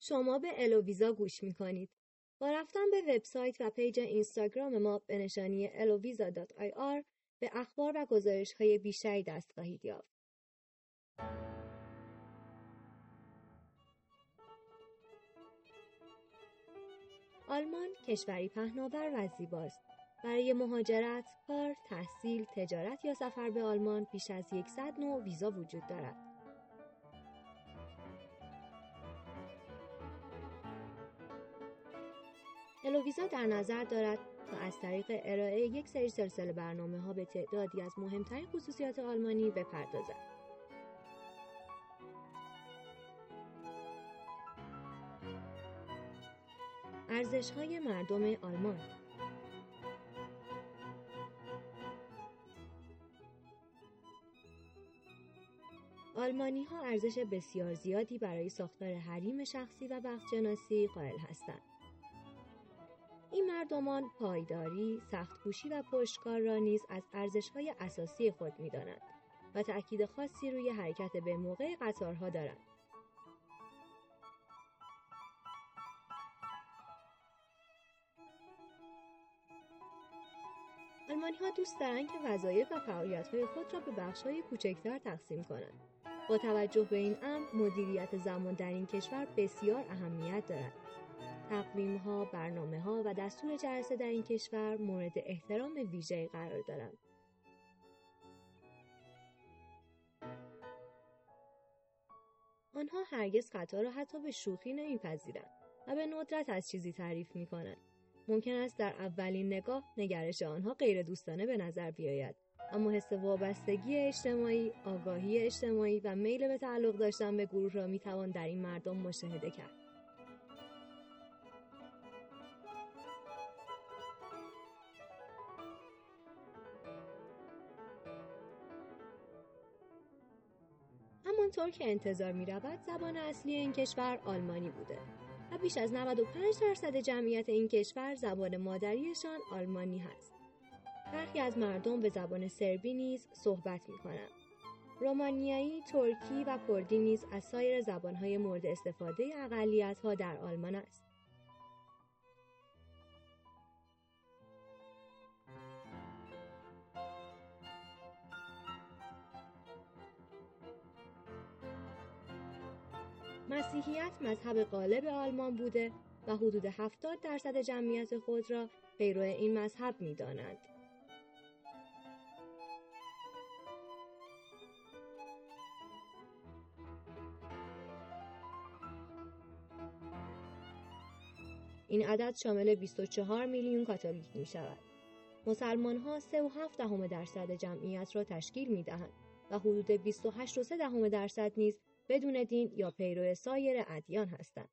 شما به الوویزا گوش می کنید. با رفتن به وبسایت و پیج اینستاگرام ما به نشانی eloviza.ir به اخبار و گزارش های بیشتری دست خواهید یافت. آلمان کشوری پهناور و زیباست. برای مهاجرت، کار، تحصیل، تجارت یا سفر به آلمان بیش از 100 نوع ویزا وجود دارد. الوویزا در نظر دارد تا از طریق ارائه یک سری سلسله برنامه ها به تعدادی از مهمترین خصوصیات آلمانی بپردازد. ارزش های مردم آلمان آلمانی ها ارزش بسیار زیادی برای ساختار حریم شخصی و بختشناسی قائل هستند. این مردمان پایداری، سختکوشی و پشتکار را نیز از ارزش‌های اساسی خود می‌دانند و تأکید خاصی روی حرکت به موقع قطارها دارند. آلمانی دوست دارند که وظایف و فعالیت های خود را به بخش های کوچکتر تقسیم کنند. با توجه به این امر مدیریت زمان در این کشور بسیار اهمیت دارد. تقویم ها، برنامه ها و دستور جلسه در این کشور مورد احترام ویژه قرار دارند. آنها هرگز قطار را حتی به شوخی نمیپذیرند و به ندرت از چیزی تعریف می کنند. ممکن است در اولین نگاه نگرش آنها غیر دوستانه به نظر بیاید اما حس وابستگی اجتماعی، آگاهی اجتماعی و میل به تعلق داشتن به گروه را می‌توان در این مردم مشاهده کرد. همانطور که انتظار می رود زبان اصلی این کشور آلمانی بوده و بیش از 95 درصد جمعیت این کشور زبان مادریشان آلمانی هست. برخی از مردم به زبان سربی نیز صحبت می کنند. رومانیایی، ترکی و کردی نیز از سایر زبانهای مورد استفاده اقلیت‌ها در آلمان است. مسیحیت مذهب غالب آلمان بوده و حدود 70 درصد جمعیت خود را پیرو این مذهب می دانند. این عدد شامل 24 میلیون کاتولیک می شود. مسلمان ها 3.7 دهم درصد جمعیت را تشکیل می دهند و حدود 28.3 دهم درصد نیز بدون دین یا پیرو سایر ادیان هستند.